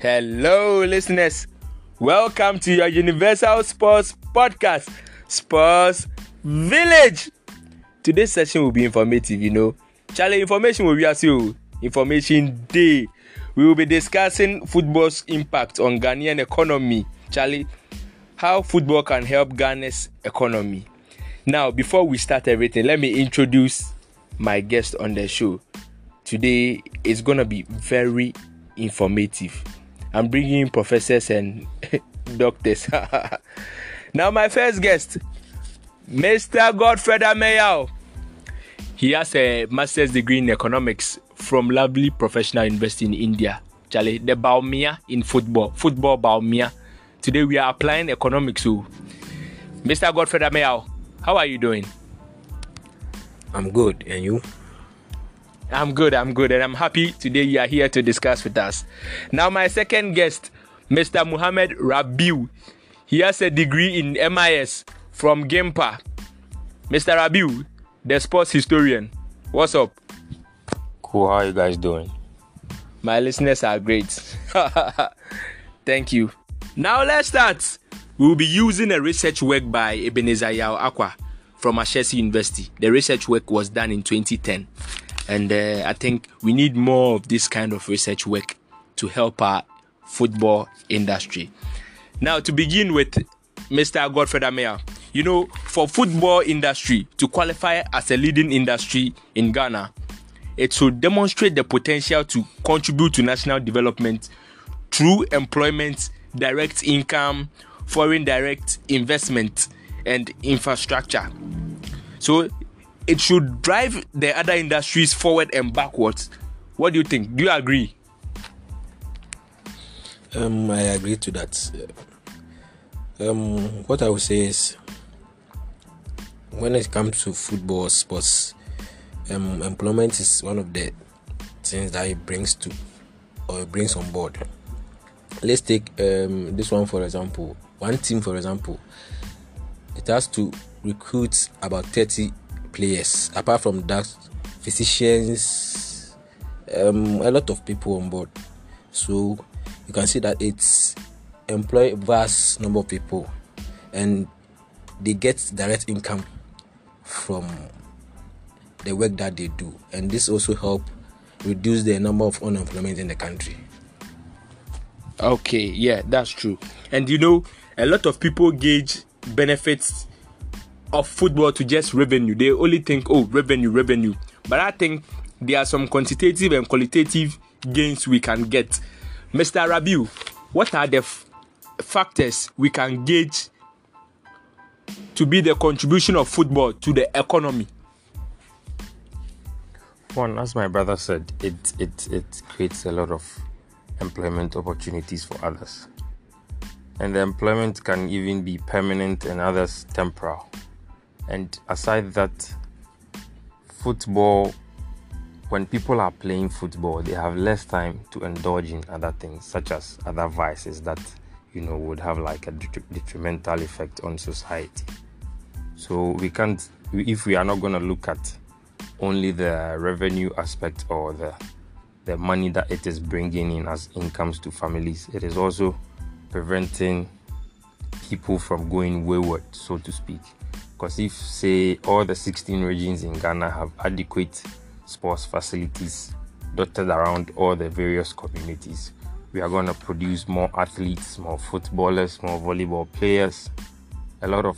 Hello, listeners. Welcome to your Universal Sports Podcast, Sports Village. Today's session will be informative, you know. Charlie, information will be as you. Information day. We will be discussing football's impact on Ghanaian economy. Charlie, how football can help Ghana's economy. Now, before we start everything, let me introduce my guest on the show. Today is gonna be very informative. I'm bringing professors and doctors. now, my first guest, Mr. Godfred Amayao. He has a master's degree in economics from Lovely Professional University in India. Charlie, the Bawumia in football, football Bawumia. Today we are applying economics. Oh. So, Mr. Godfred Amayao, how are you doing? I'm good, and you? I'm good, I'm good, and I'm happy today you are here to discuss with us. Now, my second guest, Mr. Muhammad Rabiu. He has a degree in MIS from GIMPA. Mr. Rabiu, the sports historian. What's up? Cool, how are you guys doing? My listeners are great. Thank you. Now let's start. We will be using a research work by Ebenezer Yao Acquah from Ashesi University. The research work was done in 2010. And uh, I think we need more of this kind of research work to help our football industry. Now, to begin with, Mr. Godfred Amaya, you know, for football industry to qualify as a leading industry in Ghana, it should demonstrate the potential to contribute to national development through employment, direct income, foreign direct investment, and infrastructure. So it should drive the other industries forward and backwards. What do you think? Do you agree? Um, I agree to that. Um, what I would say is, when it comes to football sports, um, employment is one of the things that it brings to or it brings on board. Let's take um, this one for example. One team, for example, it has to recruit about 30 players. Apart from that, physicians, um, a lot of people on board. So you can see that it's employ vast number of people, and they get direct income from the work that they do, and this also help reduce the number of unemployment in the country. Okay, yeah, that's true. And you know, a lot of people gauge benefits of football to just revenue. They only think, oh, revenue, revenue. But I think there are some quantitative and qualitative gains we can get. Mr. Rabiu, what are the f- factors we can gauge to be the contribution of football to the economy? One, as my brother said, it it it creates a lot of employment opportunities for others. And the employment can even be permanent and others temporal. And aside that, football, when people are playing football, they have less time to indulge in other things, such as other vices that, you know, would have like a detrimental effect on society. So we can't, if we are not going to look at only the revenue aspect or the the money that it is bringing in as incomes to families, it is also preventing people from going wayward, so to speak. Because if, say, all the 16 regions in Ghana have adequate sports facilities dotted around all the various communities, we are going to produce more athletes, more footballers, more volleyball players, a lot of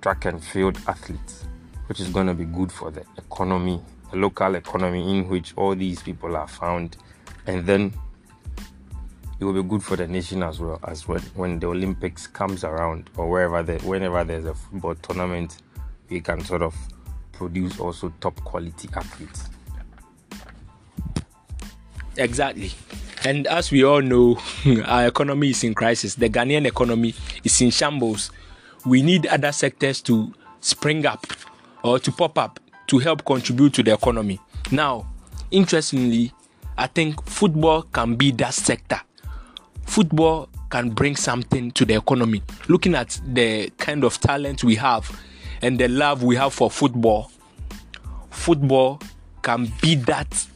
track and field athletes, which is going to be good for the economy the local economy in which all these people are found, and then it will be good for the nation as well as when, when the Olympics comes around or wherever the, whenever there's a football tournament, we can sort of produce also top quality athletes. Exactly. And as we all know, our economy is in crisis. The Ghanaian economy is in shambles. We need other sectors to spring up or to pop up to help contribute to the economy. Now, interestingly, I think football can be that sector. Football can bring something to the economy. Looking at the kind of talent we have and the love we have for football, football can be that.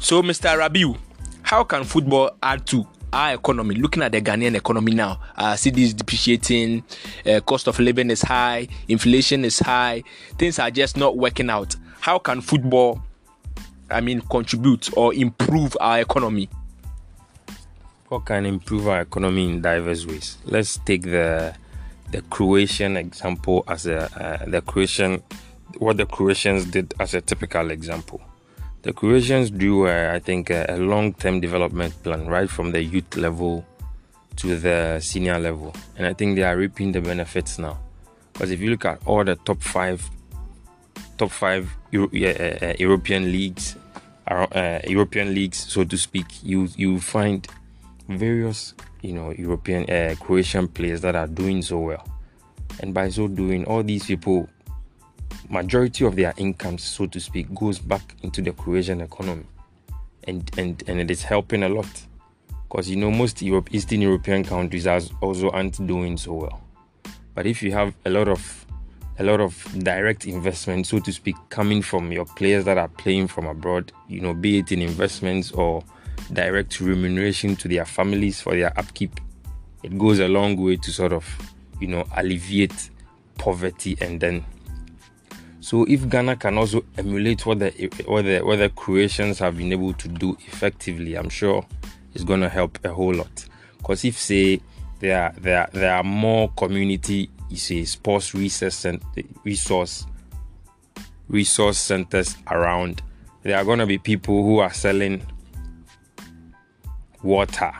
So, Mr. Rabiu, how can football add to our economy? Looking at the Ghanaian economy now, uh, cities depreciating, uh, cost of living is high, inflation is high, things are just not working out. How can football, I mean, contribute or improve our economy? Can improve our economy in diverse ways? Let's take the the Croatian example as a uh, the Croatian what the Croatians did as a typical example. The Croatians drew, uh, I think, a, a long-term development plan right from the youth level to the senior level, and I think they are reaping the benefits now. Because if you look at all the top five, top five Euro- uh, uh, European leagues, uh, European leagues, so to speak, you you find various you know European uh, Croatian players that are doing so well, and by so doing, all these people, majority of their incomes, so to speak, goes back into the Croatian economy, and and and it is helping a lot, because you know most Europe, Eastern European countries are also aren't doing so well, but if you have a lot of a lot of direct investment, so to speak, coming from your players that are playing from abroad, you know, be it in investments or direct remuneration to their families for their upkeep, it goes a long way to sort of, you know, alleviate poverty and then. So if Ghana can also emulate what the what the what the Croatians have been able to do effectively, I'm sure it's gonna help a whole lot. Because if say there are, there are, there are more community you say sports resource resource resource centers around, there are gonna be people who are selling water,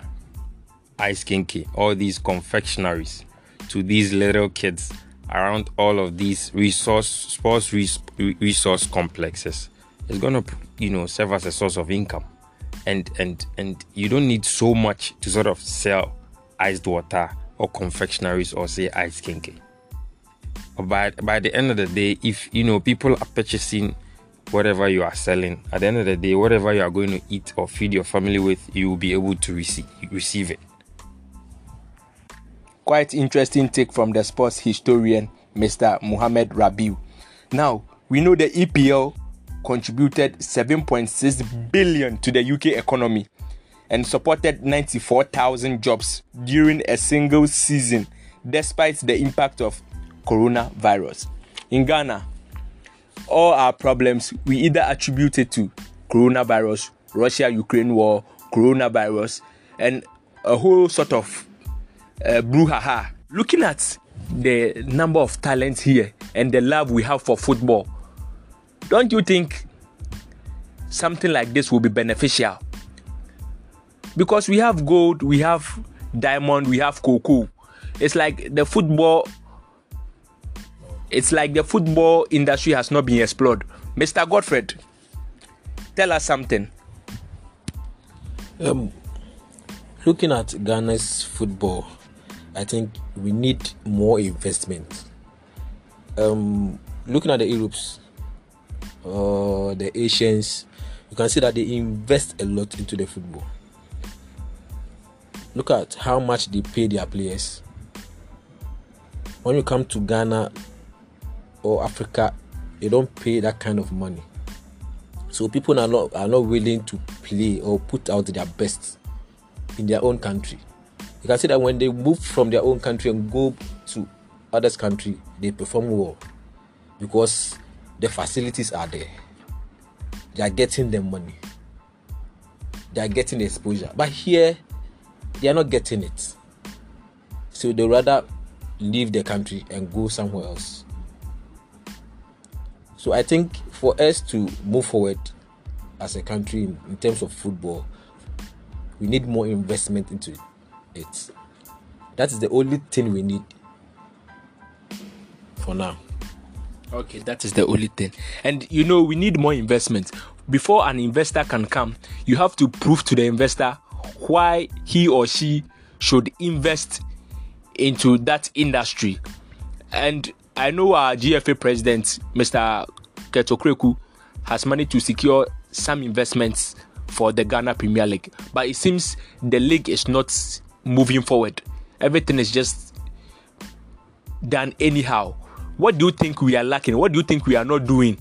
ice kinky, all these confectionaries to these little kids around all of these resource sports resource complexes. It's to you know serve as a source of income. And and and you don't need so much to sort of sell iced water or confectionaries or say ice kinky. By by the end of the day if you know people are purchasing whatever you are selling. At the end of the day, whatever you are going to eat or feed your family with, you will be able to receive receive it. Quite interesting take from the sports historian, Mr. Muhammad Rabiu. Now, we know the EPL contributed 7.6 billion to the UK economy and supported 94,000 jobs during a single season despite the impact of coronavirus. In Ghana, all our problems we either attribute it to coronavirus, Russia Ukraine war, coronavirus, and a whole sort of uh, brouhaha. Looking at the number of talents here and the love we have for football, don't you think something like this will be beneficial? Because we have gold, we have diamond, we have cocoa. It's like the football it's like the football industry has not been explored. Mr. Godfred, tell us something. Um, looking at Ghana's football, I think we need more investment. Um, looking at the Europes, uh, the Asians, you can see that they invest a lot into the football. Look at how much they pay their players. When you come to Ghana, or Africa, they don't pay that kind of money. So people are not are not willing to play or put out their best in their own country. You can see that when they move from their own country and go to others' country, they perform well because the facilities are there. They are getting the money. They are getting the exposure. But here, they are not getting it. So they rather leave the country and go somewhere else. So I think for us to move forward as a country in, in terms of football, we need more investment into it. That is the only thing we need for now. Okay, that is the only thing. And you know, we need more investment. Before an investor can come, you have to prove to the investor why he or she should invest into that industry. And I know our GFA president, Mr. Kurt Okraku, has managed to secure some investments for the Ghana Premier League, but it seems the league is not moving forward. Everything is just done anyhow. What do you think we are lacking? What do you think we are not doing?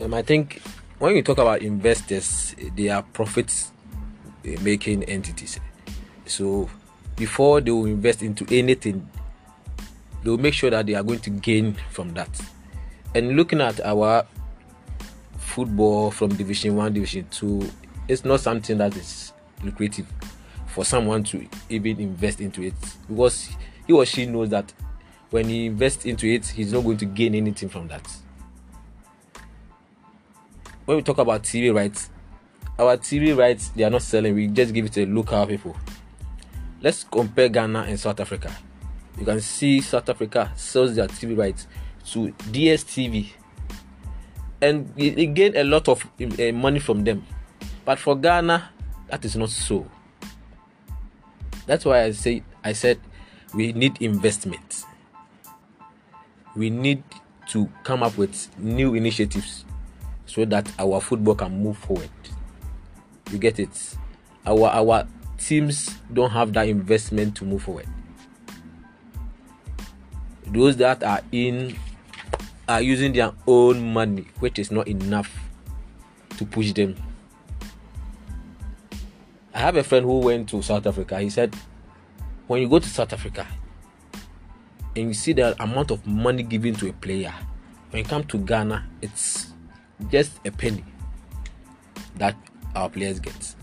Um, I think when you talk about investors, they are profit making entities. So before they will invest into anything, they will make sure that they are going to gain from that. And looking at our football from Division One, Division Two, it's not something that is lucrative for someone to even invest into it because he or she knows that when he invests into it, he's not going to gain anything from that. When we talk about TV rights, our TV rights they are not selling, we just give it to local people. Let's compare Ghana and South Africa. You can see South Africa sells their TV rights to DSTV and they gain a lot of uh, money from them. But for Ghana, that is not so. That's why I say I said we need investment. We need to come up with new initiatives so that our football can move forward. You get it? Our our teams don't have that investment to move forward. Those that are in are using their own money, which is not enough to push them. I have a friend who went to South Africa. He said, when you go to South Africa and you see the amount of money given to a player, when you come to Ghana, it's just a penny that our players get.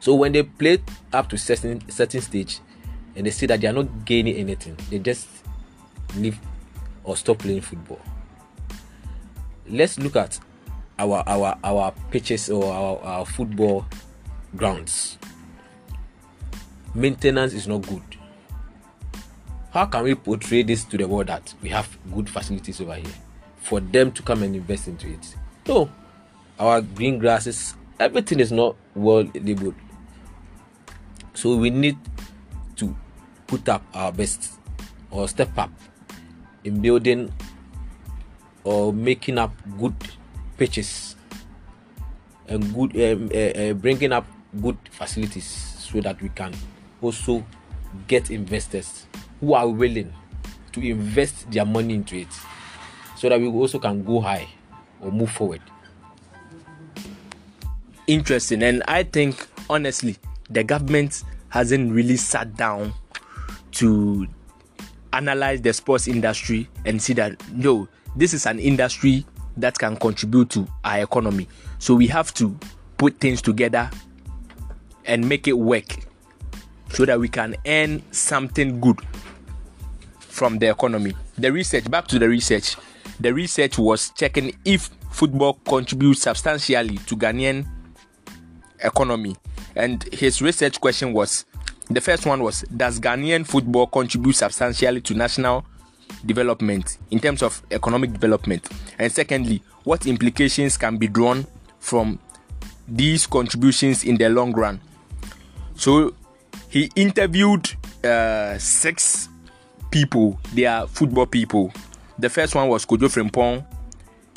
So when they play up to certain certain stage and they see that they are not gaining anything, they just leave or stop playing football. Let's look at our our our pitches or our, our football grounds. Maintenance is not good. How can we portray this to the world that we have good facilities over here for them to come and invest into it? No, our green grasses, everything is not well labeled. So we need put up our best or step up in building or making up good pitches and good um, uh, uh, bringing up good facilities so that we can also get investors who are willing to invest their money into it so that we also can go high or move forward. Interesting. And i think honestly the government hasn't really sat down to analyze the sports industry and see that no this is an industry that can contribute to our economy. So we have to put things together and make it work so that we can earn something good from the economy. The research back to the research. The research was checking if football contributes substantially to ghanaian economy. And his research question was the first one was Does Ghanaian football contribute substantially to national development in terms of economic development? And secondly, what implications can be drawn from these contributions in the long run? So he interviewed uh, six people, they are football people. The first one was Kojo Frimpong,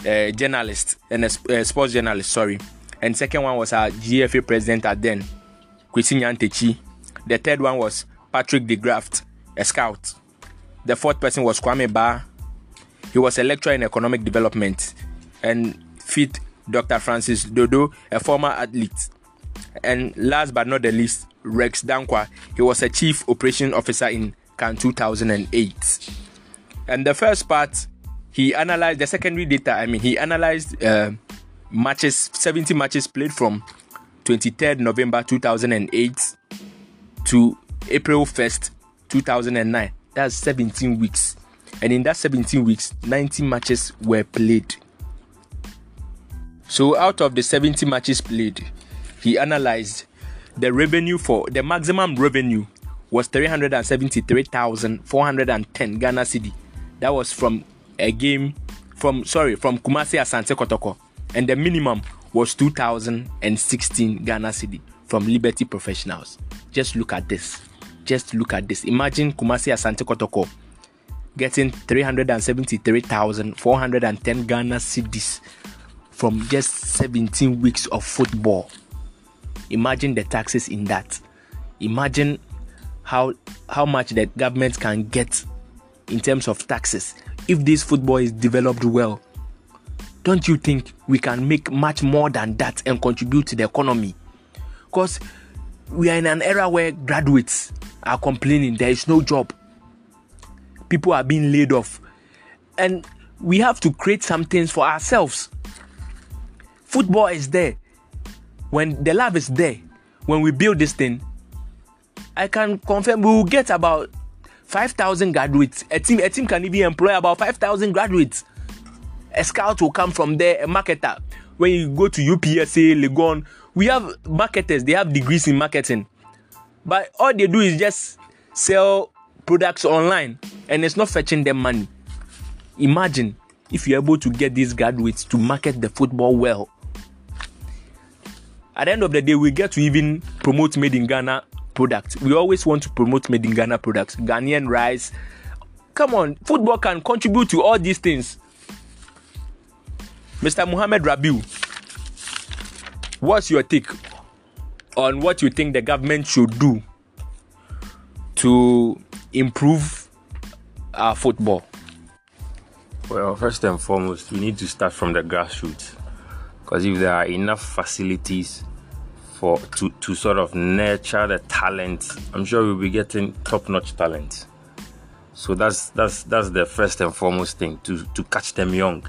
a journalist and a, sports journalist, sorry. And second one was our GFA president at then, Kwesi Nyantakyi. The third one was Patrick de Graft, a scout. The fourth person was Kwame Ba. He was a lecturer in economic development. And fifth, Dr. Francis Dodoo, a former athlete. And last but not the least, Rex Dankwa. He was a chief operation officer in CAN 2008. And the first part, he analyzed the secondary data. I mean, he analyzed uh, matches, 70 matches played from 23rd November 2008 to April 1st, 2009. That's 17 weeks. And in that 17 weeks, 90 matches were played. So, out of the 70 matches played, he analyzed the revenue for the maximum revenue was 373,410 Ghana cedi. That was from a game from sorry from Kumasi Asante Kotoko, and the minimum was 2,016 Ghana cedi from Liberty Professionals. Just look at this. Just look at this. Imagine Kumasi Asante Kotoko getting 373,410 Ghana cedis from just 17 weeks of football. Imagine the taxes in that. Imagine how how much the government can get in terms of taxes if this football is developed well. don't you think we can make much more than that and contribute to the economy? Because we are in an era where graduates are complaining there is no job, people are being laid off, and we have to create some things for ourselves. Football is there. When the love is there, when we build this thing, I can confirm we will get about 5,000 graduates. A team, a team can even employ about 5,000 graduates. A scout will come from there, a marketer. When you go to UPSA, Legon, we have marketers, they have degrees in marketing. But all they do is just sell products online and it's not fetching them money. Imagine if you're able to get these graduates to market the football well. At the end of the day, we get to even promote made in Ghana products. We always want to promote made in Ghana products, Ghanaian rice. Come on, football can contribute to all these things. Mr. Muhammad Rabiu, what's your take on what you think the government should do to improve our football? Well, first and foremost, we need to start from the grassroots. Because if there are enough facilities for to, to sort of nurture the talent, I'm sure we'll be getting top-notch talent. So that's that's that's the first and foremost thing to to catch them young.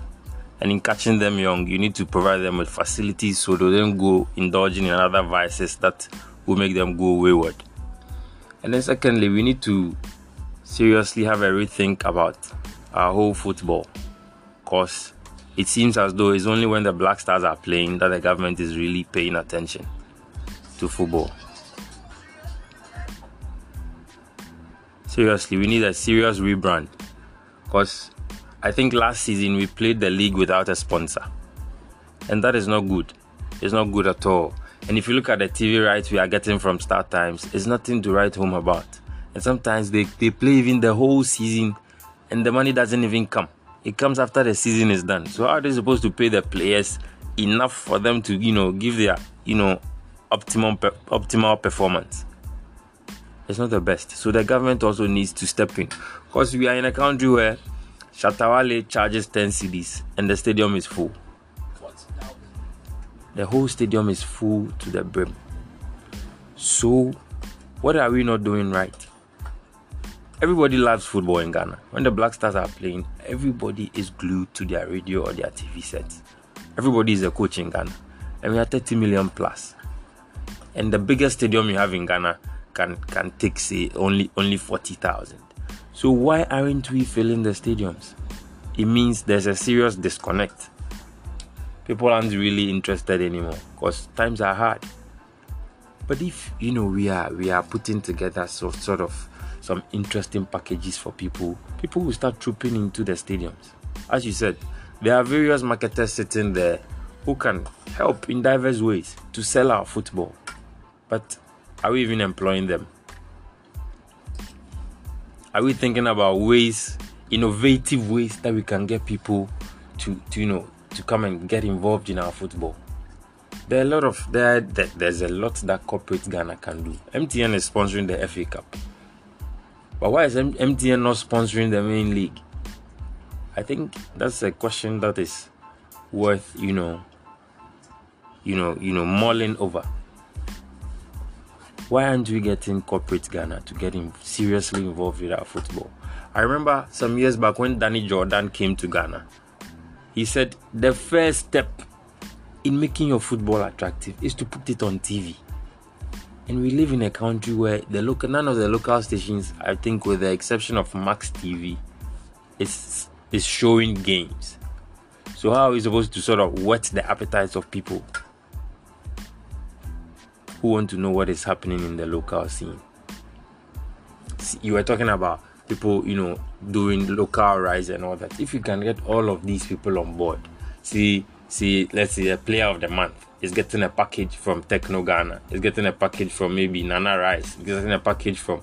And in catching them young, you need to provide them with facilities so they don't go indulging in other vices that will make them go wayward. And then secondly, we need to seriously have a rethink about our whole football. Because it seems as though it's only when the Black Stars are playing that the government is really paying attention to football. Seriously, we need a serious rebrand. Because I think last season we played the league without a sponsor. And that is not good. It's not good at all. And if you look at the TV rights we are getting from Star Times, it's nothing to write home about. And sometimes they, they play even the whole season and the money doesn't even come. It comes after the season is done. So how are they supposed to pay the players enough for them to, you know, give their, you know, optimum optimal performance? It's not the best. So the government also needs to step in. Because we are in a country where Shatta Wale charges 10 cedis and the stadium is full. The whole stadium is full to the brim. So, what are we not doing right? Everybody loves football in Ghana. When the Black Stars are playing, everybody is glued to their radio or their TV sets. Everybody is a coach in Ghana. And we are 30 million plus. And the biggest stadium you have in Ghana can can take say only only 40,000. So why aren't we filling the stadiums? It means there's a serious disconnect. People aren't really interested anymore because times are hard. But if you know we are we are putting together so, sort of some interesting packages for people, people will start trooping into the stadiums. As you said, there are various marketers sitting there who can help in diverse ways to sell our football. But are we even employing them? Are we thinking about ways, innovative ways that we can get people to, to you know, to come and get involved in our football? There are a lot of there. There's a lot that corporate Ghana can do. MTN is sponsoring the FA Cup, but why is MTN not sponsoring the main league? I think that's a question that is worth you know, you know, you know, mulling over why aren't we getting corporate Ghana to get in, seriously involved with our football? I remember some years back when Danny Jordan came to Ghana, he said the first step in making your football attractive is to put it on TV. And we live in a country where the local none of the local stations, I think with the exception of Max TV, is is showing games. So how are we supposed to sort of whet the appetites of people who want to know what is happening in the local scene. You were talking about people, you know, doing local rise and all that. If you can get all of these people on board, see, see, let's say a player of the month is getting a package from Tecno Ghana, is getting a package from maybe Nana Rice, is getting a package from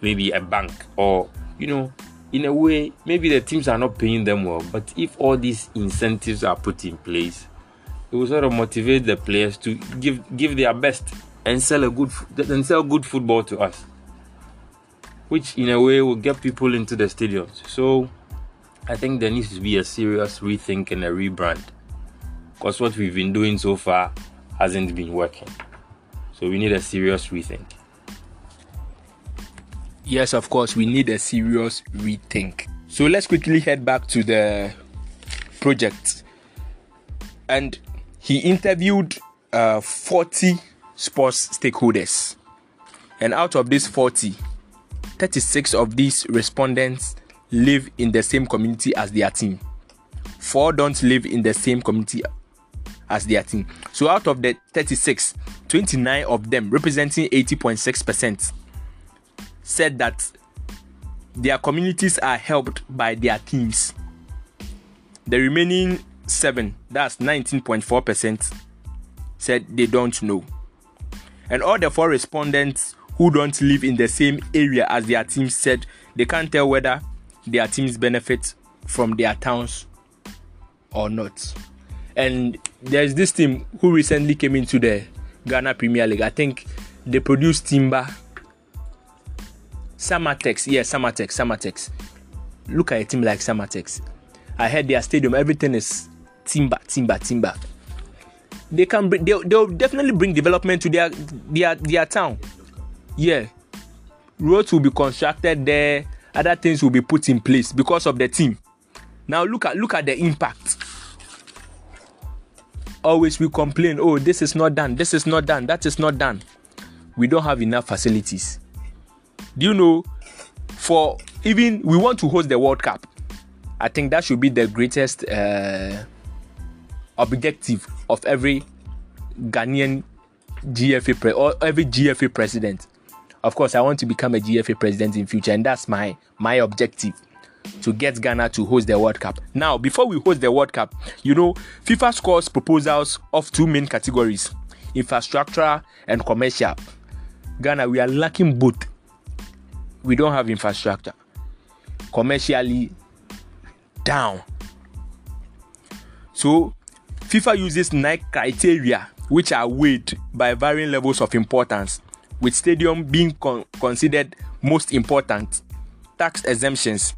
maybe a bank, or you know, in a way, maybe the teams are not paying them well. But if all these incentives are put in place, it will sort of motivate the players to give give their best and sell a good and sell good football to us which in a way will get people into the stadiums so i think there needs to be a serious rethink and a rebrand because what we've been doing so far hasn't been working. So we need a serious rethink. Yes, of course, we need a serious rethink. So let's quickly head back to the project. And he interviewed uh, 40 sports stakeholders. And out of these 40, 36 of these respondents live in the same community as their team. Four don't live in the same community as their team. So out of the 36, 29 of them, representing 80.6%, said that their communities are helped by their teams. The remaining 7, that's 19.4%, said they don't know. And all the four respondents who don't live in the same area as their teams said they can't tell whether their teams benefit from their towns or not. And there's this team who recently came into the Ghana Premier League. I think they produce timber. Samatex, yeah, Samatex, Samatex. Look at a team like Samatex. I heard their stadium, everything is timber, timber, timber. They can bring, they'll, they'll definitely bring development to their their their town. Yeah, roads will be constructed there. Other things will be put in place because of the team. Now look at look at the impact always we complain oh this is not done this is not done that is not done we don't have enough facilities do you know for even we want to host the world cup i think that should be the greatest uh, objective of every ghanaian gfa pre- or every gfa president of course i want to become a gfa president in future and that's my my objective to get Ghana to host the World Cup. Now, before we host the World Cup, you know, FIFA scores proposals of two main categories infrastructure and commercial. Ghana, we are lacking both. We don't have infrastructure. Commercially, down. So, FIFA uses nine criteria which are weighed by varying levels of importance, with stadium being con- considered most important. Tax exemptions,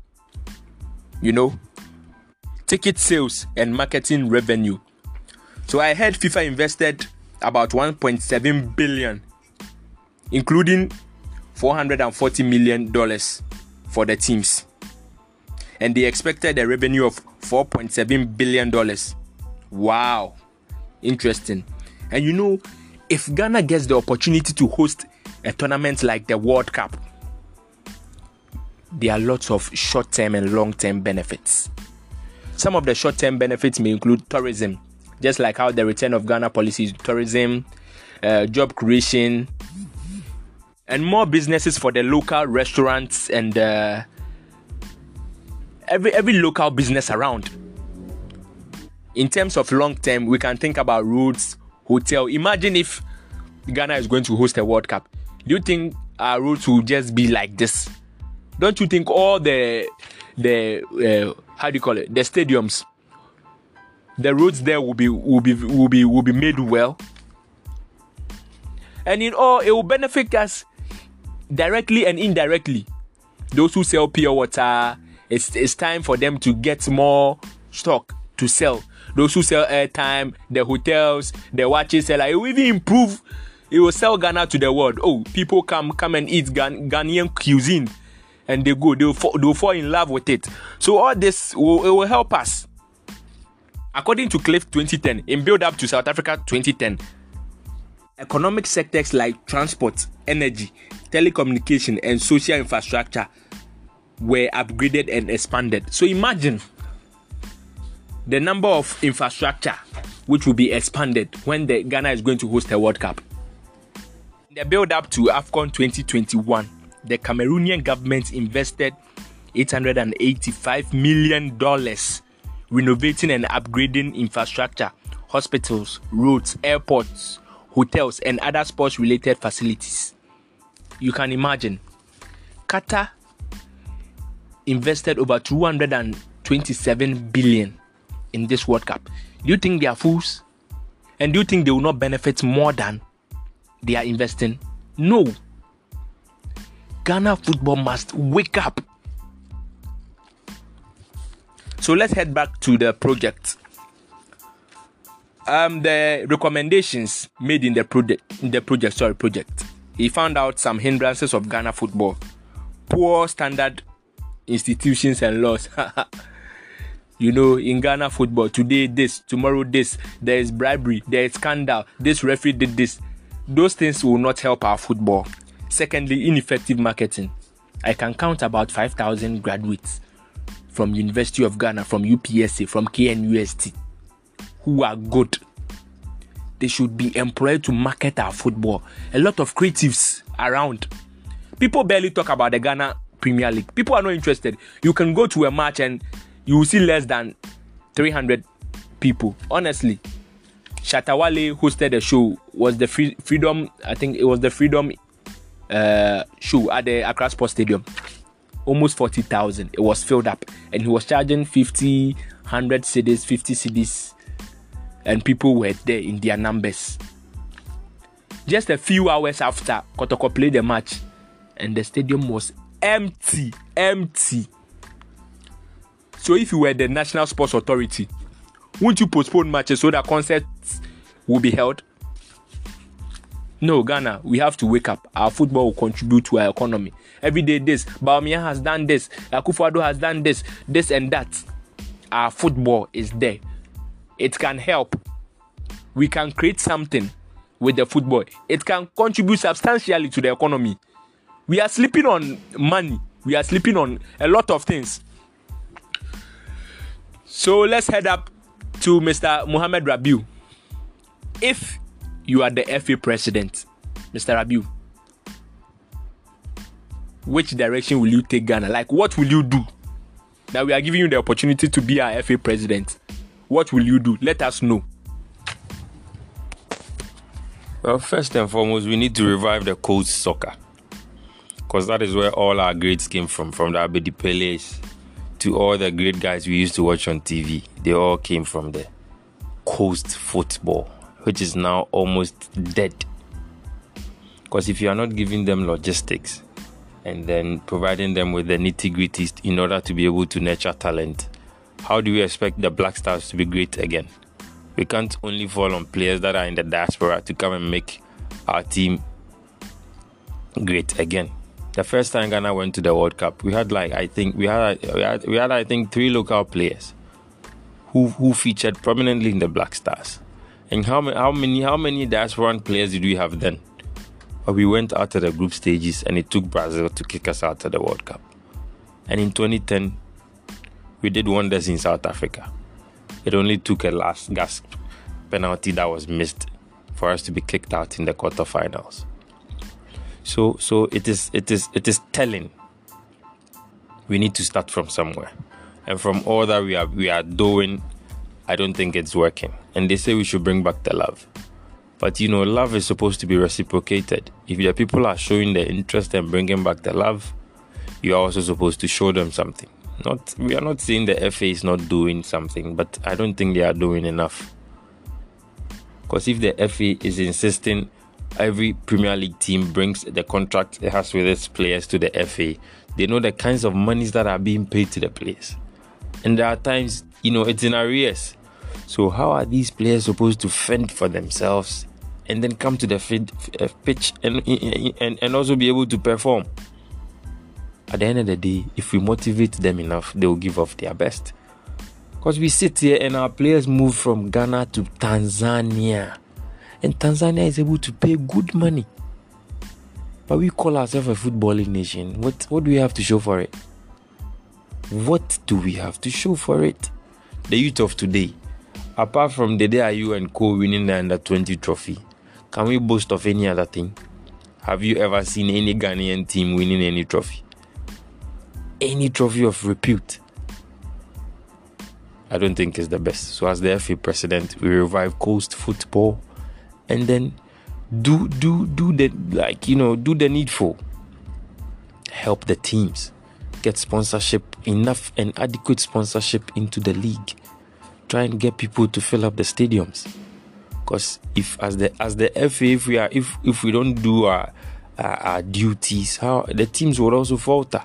you know, ticket sales and marketing revenue. So I heard FIFA invested about 1.7 billion, including 440 million dollars for the teams. And they expected a revenue of 4.7 billion dollars. Wow. Interesting. And you know, if Ghana gets the opportunity to host a tournament like the World Cup, there are lots of short term and long term benefits. Some of the short term benefits may include tourism, just like how the return of Ghana policy is tourism, uh, job creation, and more businesses for the local restaurants and uh, every every local business around. In terms of long term, we can think about roads, hotel. Imagine if Ghana is going to host a World Cup. Do you think our roads will just be like this? Don't you think all the the uh, how do you call it the stadiums, the roads there will be will be will be will be made well, and in all it will benefit us directly and indirectly. Those who sell pure water, it's it's time for them to get more stock to sell. Those who sell airtime, the hotels, the watches seller, it will even improve. It will sell Ghana to the world. Oh, people come come and eat Ghan- Ghanaian cuisine and they go, they'll fall, they'll fall in love with it. So all this will, it will help us. According to Cliff 2010, in build up to South Africa 2010, economic sectors like transport, energy, telecommunication, and social infrastructure were upgraded and expanded. So imagine the number of infrastructure which will be expanded when the Ghana is going to host a World Cup. In the build up to AFCON 2021, the Cameroonian government invested 885 million dollars renovating and upgrading infrastructure, hospitals, roads, airports, hotels, and other sports related facilities. You can imagine. Qatar invested over 227 billion in this World Cup. Do you think they are fools? And do you think they will not benefit more than they are investing? No. Ghana football must wake up. So let's head back to the project. um, the recommendations made in the project, in the project, sorry, project, he found out some hindrances of Ghana football, poor standard institutions and laws. you know, in Ghana football, today this, tomorrow this, there is bribery, there is scandal, this referee did this. Those things will not help our football. Secondly, ineffective marketing. I can count about 5,000 graduates from University of Ghana, from UPSA, from KNUST, who are good. They should be employed to market our football. A lot of creatives around. People barely talk about the Ghana Premier League. People are not interested. You can go to a match and you will see less than 300 people. Honestly, Shatta Wale hosted a show. Was the free, Freedom? I think it was the Freedom uh, show at the Accra Sports Stadium. Almost 40,000. It was filled up. And he was charging 50, 100 cedis, 50 cedis. And people were there in their numbers. Just a few hours after Kotoko played the match, and the stadium was empty. Empty. So if you were the National Sports Authority, wouldn't you postpone matches so that concerts will be held? No, Ghana, we have to wake up. Our football will contribute to our economy. Every day, this. Bawumia has done this. Akufo-Addo has done this. This and that. Our football is there. It can help. We can create something with the football. It can contribute substantially to the economy. We are sleeping on money. We are sleeping on a lot of things. So let's head up to Mr. Mohamed Rabiu. If you are the FA president, Mr. Rabiu, which direction will you take Ghana? Like, what will you do? Now we are giving you the opportunity to be our FA president. What will you do? Let us know. Well, first and foremost, we need to revive the colts soccer. Because that is where all our greats came from, from the Abedi Peles to all the great guys we used to watch on TV. They all came from the colts football which is now almost dead. Because if you are not giving them logistics and then providing them with the nitty gritties in order to be able to nurture talent, how do we expect the Black Stars to be great again? We can't only fall on players that are in the diaspora to come and make our team great again. The first time Ghana went to the World Cup, we had like I think we had we had, we had I think three local players who who featured prominently in the Black Stars. And how many, how many, how many diasporan players did we have then? But we went out of the group stages, and it took Brazil to kick us out of the World Cup. And in 2010, we did wonders in South Africa. It only took a last gasp penalty that was missed for us to be kicked out in the quarterfinals. So, so it is, it is, it is telling. We need to start from somewhere, and from all that we are, we are doing I don't think it's working. And they say we should bring back the love. But you know, love is supposed to be reciprocated. If the people are showing their interest and bringing back the love, you are also supposed to show them something. Not, we are not saying the FA is not doing something, but I don't think they are doing enough. Because if the FA is insisting every Premier League team brings the contract it has with its players to the FA, they know the kinds of monies that are being paid to the players. And there are times, you know, it's in arrears. So how are these players supposed to fend for themselves and then come to the uh, pitch and, and and also be able to perform? At the end of the day, if we motivate them enough, they will give off their best. Because we sit here and our players move from Ghana to Tanzania, and Tanzania is able to pay good money. But we call ourselves a footballing nation. What what do we have to show for it? What do we have to show for it? The youth of today, apart from Dede Ayew and Co winning the under 20 trophy, can we boast of any other thing? Have you ever seen any Ghanaian team winning any trophy? Any trophy of repute? I don't think it's the best. So, as the FA president, we revive colts football and then do do do the like you know do the needful. Help the teams get sponsorship enough and adequate sponsorship into the league try and get people to fill up the stadiums. Because if as the as the FA, if we are if if we don't do our our, our duties, how the teams will also falter.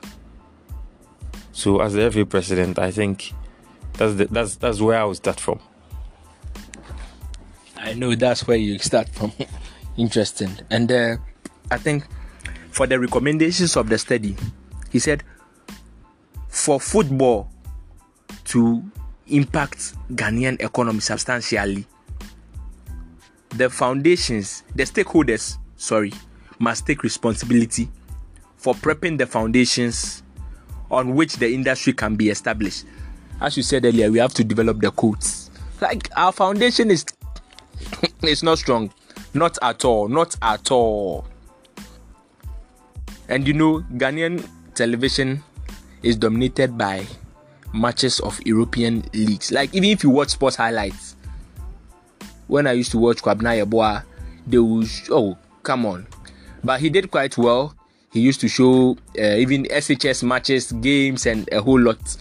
So as the FA president, I think that's the, that's that's where I will start from. I know that's where you start from. Interesting. And uh, I think for the recommendations of the study, he said for football to impact Ghanaian economy substantially, the foundations, the stakeholders, sorry, must take responsibility for prepping the foundations on which the industry can be established. As you said earlier, we have to develop the codes. Like our foundation is it's not strong. Not at all. Not at all. And you know, Ghanaian television is dominated by matches of European leagues. Like even if you watch sports highlights, when I used to watch Kwabena Yeboah, they would oh come on, but he did quite well. He used to show uh, even SHS matches, games, and a whole lot.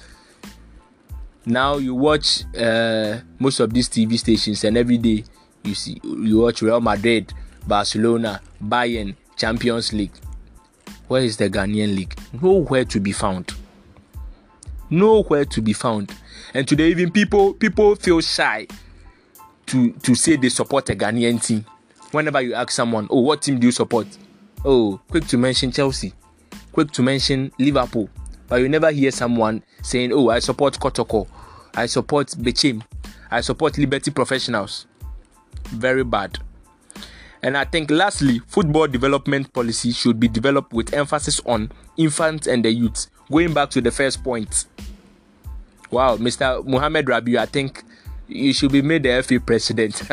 Now you watch uh, most of these TV stations, and every day you see you watch Real Madrid, Barcelona, Bayern, Champions League. Where is the Ghanaian league? Nowhere to be found. Nowhere to be found. And today even people people feel shy to to say they support a Ghanaian team. Whenever you ask someone, "Oh, what team do you support?" Oh, quick to mention Chelsea, quick to mention Liverpool, but you never hear someone saying, "Oh, I support Kotoko, I support Bechem, I support Liberty Professionals." Very bad. And I think lastly, football development policy should be developed with emphasis on infants and the youth. Going back to the first point. Wow, Mr. Muhammad Rabiu, I think you should be made the FA president.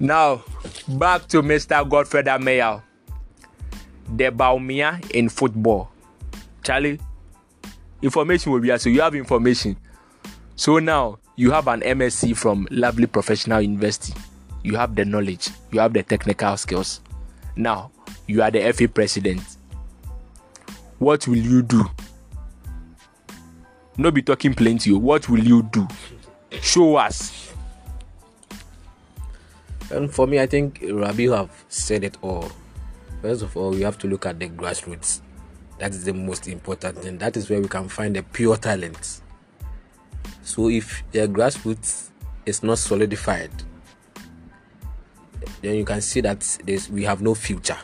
now, back to Mr. Godfred Ameya. The Bawumia in football. Charlie, information will be so you have information. So now you have an MSc from Lovely Professional University you have the knowledge, you have the technical skills. Now, you are the FA president. What will you do? No be talking plenty. What will you do? Show us. And for me, I think Rabi have said it all. First of all, we have to look at the grassroots. That is the most important thing. That is where we can find the pure talent. So if the grassroots is not solidified, then you can see that we have no future.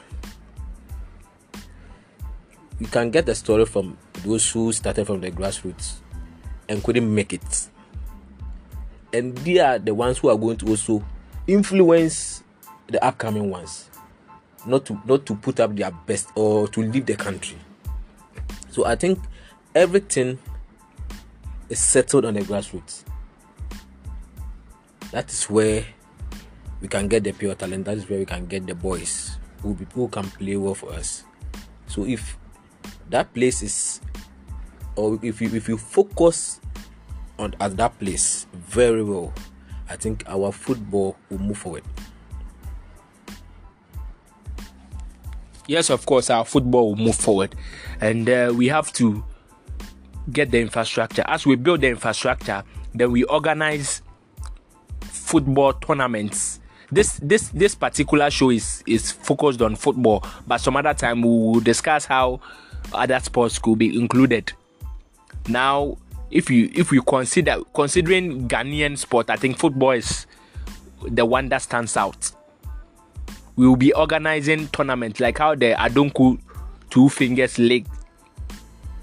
You can get the story from those who started from the grassroots and couldn't make it. And they are the ones who are going to also influence the upcoming ones. Not to not to put up their best or to leave the country. So I think everything is settled on the grassroots. That is where we can get the pure talent. That is where we can get the boys who who can play well for us. So if that place is, or if you if you focus on at that place very well, I think our football will move forward. Yes, of course, our football will move forward, and uh, we have to get the infrastructure. As we build the infrastructure, then we organize football tournaments. This this this particular show is is focused on football but some other time we will discuss how other sports could be included. Now if you if you consider considering ghanaian sport i think football is the one that stands out. We will be organizing tournaments like how the adonku two fingers league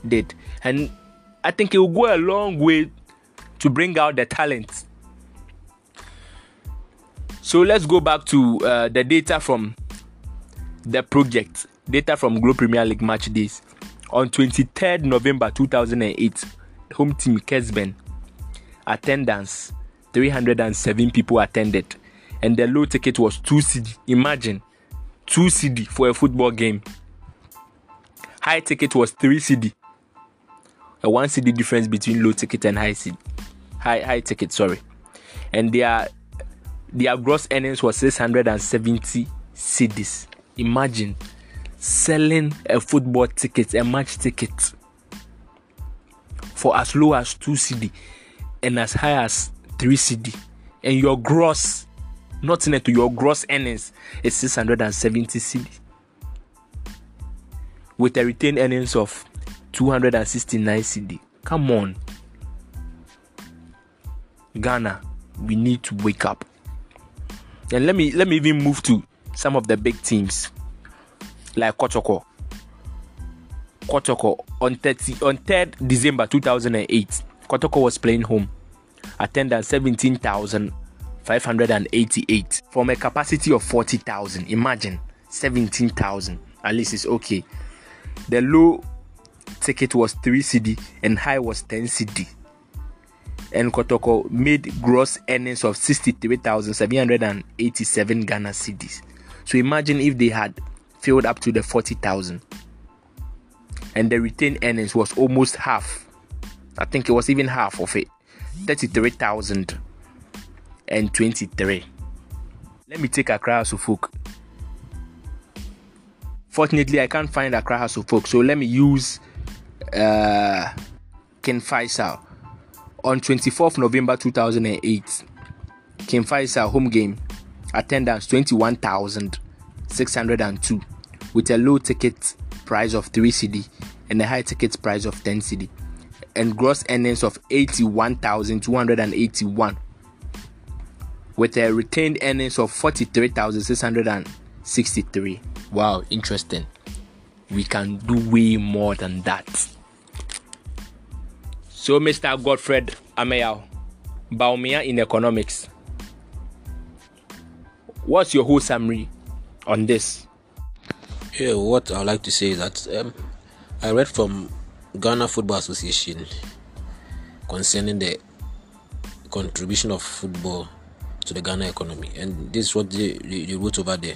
did. And i think it will go a long way to bring out the talent so let's go back to uh, the data from the project, data from Glo Premier League match days. On 23rd November 2008, home team Kessben attendance 307 people attended, and the low ticket was 2 cedi. Imagine 2 cedi for a football game. High ticket was 3 cedi. A 1 cedi difference between low ticket and high cedi. High high ticket, sorry. And their their gross earnings was 670 cedis. Imagine selling a football ticket, a match ticket, for as low as two cedi, and as high as three cedi, And your gross, not net your gross earnings, is 670 cedi. With a retained earnings of 269 cedi. Come on. Ghana we need to wake up. And let me let me even move to some of the big teams like Kotoko. Kotoko on 30 on 3rd December 2008. Kotoko was playing home. Attendance 17,588 from a capacity of 40,000. Imagine 17,000. At least it's okay. The low ticket was 3 cedi and high was 10 cedi. And Kotoko made gross earnings of 63,787 Ghana cedis. So imagine if they had filled up to the 40,000 and the retained earnings was almost half. I think it was even half of it 33,023. Let me take Accra Hearts of Oak. Fortunately, I can't find Accra Hearts of Oak, so let me use uh, King Faisal. On 24th November 2008, King Faisal home game attendance 21,602 with a low ticket price of 3 cedi and a high ticket price of 10 cedi and gross earnings of 81,281 with a retained earnings of 43,663 wow interesting. We can do way more than that so mr godfred ameyao Bawumia in economics what's your whole summary on this Yeah, what I would like to say is that um, I read from Ghana Football Association concerning the contribution of football to the Ghana economy, and this is what they, they wrote over there.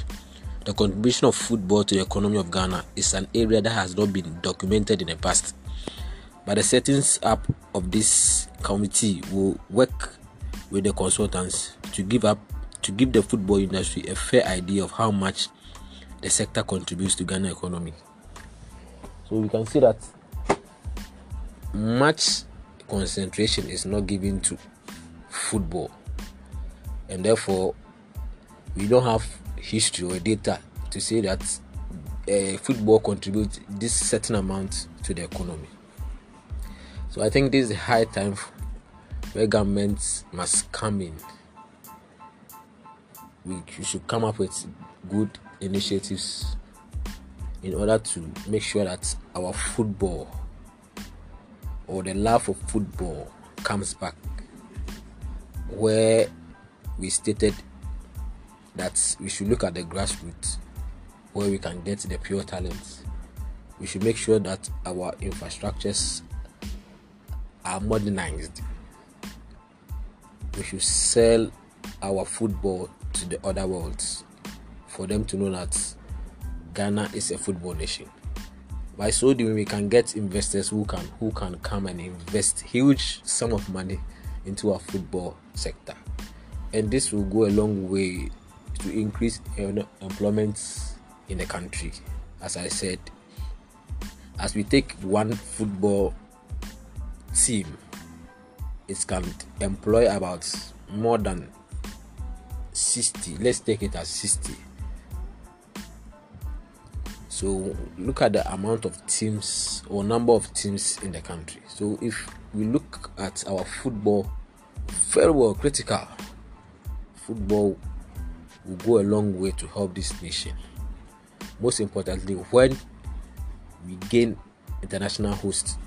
The contribution of football to the economy of Ghana is an area that has not been documented in the past. But the settings up of this committee will work with the consultants to give up to give the football industry a fair idea of how much the sector contributes to Ghana economy. So we can see that much concentration is not given to football, and therefore we don't have history or data to say that uh, football contributes this certain amount to the economy. So I think this is high time where governments must come in. We should come up with good initiatives in order to make sure that our football or the love of football comes back where we stated that we should look at the grassroots where we can get the pure talents we should make sure that our infrastructures are modernized we should sell our football to the other worlds for them to know that Ghana is a football nation. By so doing, we can get investors who can who can come and invest huge sum of money into our football sector, and this will go a long way to increase employment in the country. As I said, as we take one football team, it can employ about more than 60 let's take it as 60 so look at the amount of teams or number of teams in the country. So if we look at our football very well critical football will go a long way to help this nation. Most importantly when we gain international host to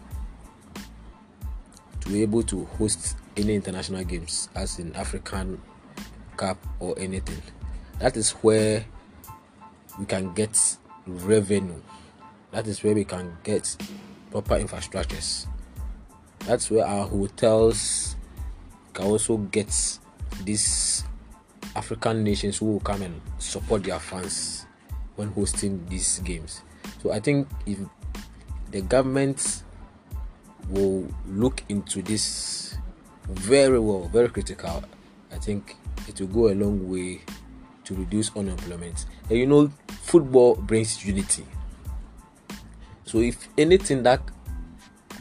be able to host any international games as in african cup or anything. That is where we can get revenue. That is where we can get proper infrastructures. That's where our hotels can also get these african nations who will come and support their fans when hosting these games. So i think if the government will look into this very well very critical i think it will go a long way to reduce unemployment. And you know, football brings unity. So if anything that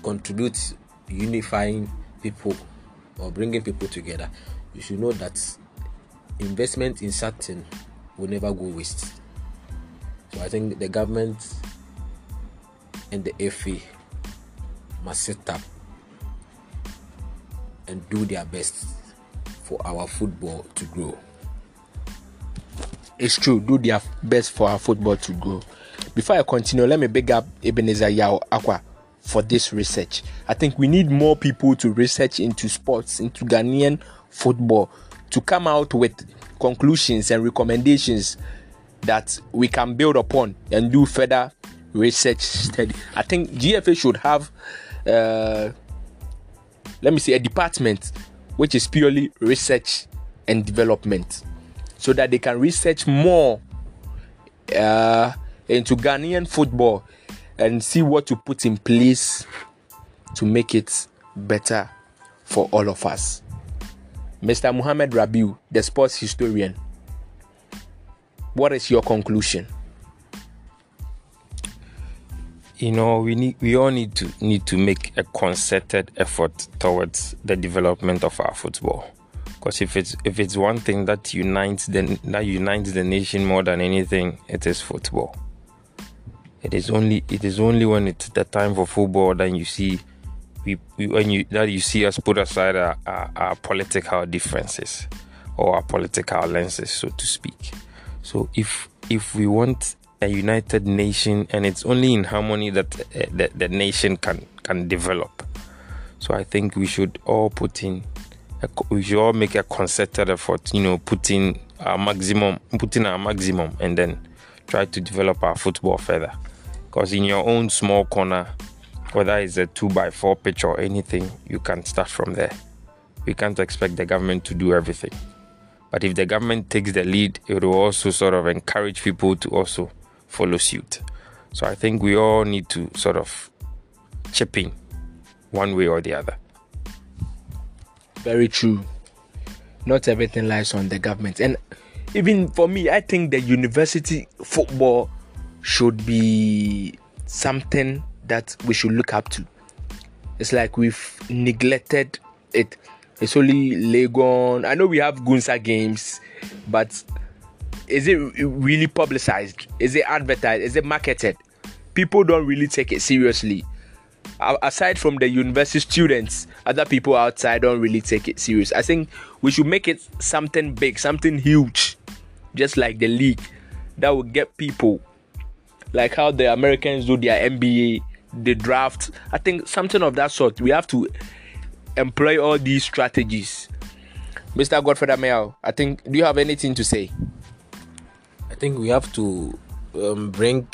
contributes unifying people or bringing people together, you should know that investment in certain will never go waste. So I think the government and the FA must set up and do their best for our football to grow. It's true, do their best for our football to grow. Before I continue, let me big up Ebenezer Yao Aqua for this research. I think we need more people to research into sports, into Ghanaian football, to come out with conclusions and recommendations that we can build upon and do further research study. I think GFA should have, uh, let me say, a department which is purely research and development so that they can research more uh, into Ghanaian football and see what to put in place to make it better for all of us. Mr. Muhammad Rabiu, the sports historian, what is your conclusion? You know, we need we all need to need to make a concerted effort towards the development of our football. Because if it's if it's one thing that unites the that unites the nation more than anything, it is football. It is only it is only when it's the time for football that you see we, we when you that you see us put aside our, our, our political differences or our political lenses, so to speak. So if if we want a united nation, and it's only in harmony that uh, the, the nation can can develop. So I think we should all put in a, we should all make a concerted effort, you know, putting our maximum, putting our maximum, and then try to develop our football further. Because in your own small corner, whether it's a two by four pitch or anything, you can start from there. We can't expect the government to do everything. But if the government takes the lead, it will also sort of encourage people to also follow suit. So I think we all need to sort of chip in one way or the other. Very true. Not everything lies on the government. And even for me, I think the university football should be something that we should look up to. It's like we've neglected it. It's only Legon. I know we have Gunsa games, but is it really publicized? Is it advertised? Is it marketed? People don't really take it seriously aside from the university students, other people outside don't really take it serious. I think we should make it something big, something huge, just like the league that will get people, like how the Americans do their NBA, the draft. I think something of that sort. We have to employ all these strategies. Mr. Godfrey Amel, I think, do you have anything to say? I think we have to um, bring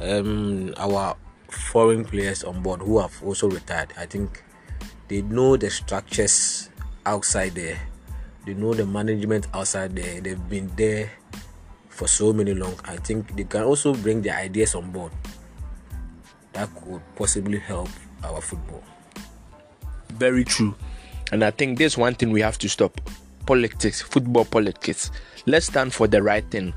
um, our foreign players on board who have also retired. I think they know the structures outside there. They know the management outside there. They've been there for so many long. I think they can also bring their ideas on board. That could possibly help our football. Very true. And I think there's one thing we have to stop. Politics, football politics. Let's stand for the right thing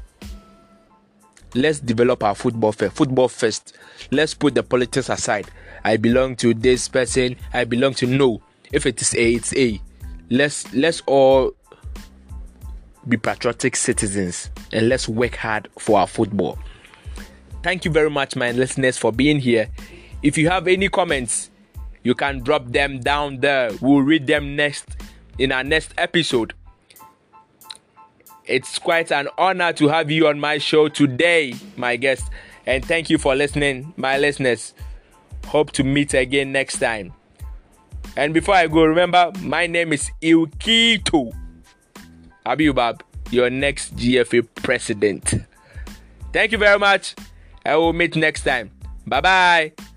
let's develop our football first. Football first. Let's put the politics aside. I belong to this person. I belong to no. If it is A, it's A. Let's let's all be patriotic citizens and let's work hard for our football. Thank you very much, my listeners, for being here. If you have any comments, you can drop them down there. We'll read them next in our next episode. It's quite an honor to have you on my show today, my guest. And thank you for listening, my listeners. Hope to meet again next time. And before I go, remember, my name is Ilkito Abibab, your next GFA president. Thank you very much. I will meet next time. Bye bye.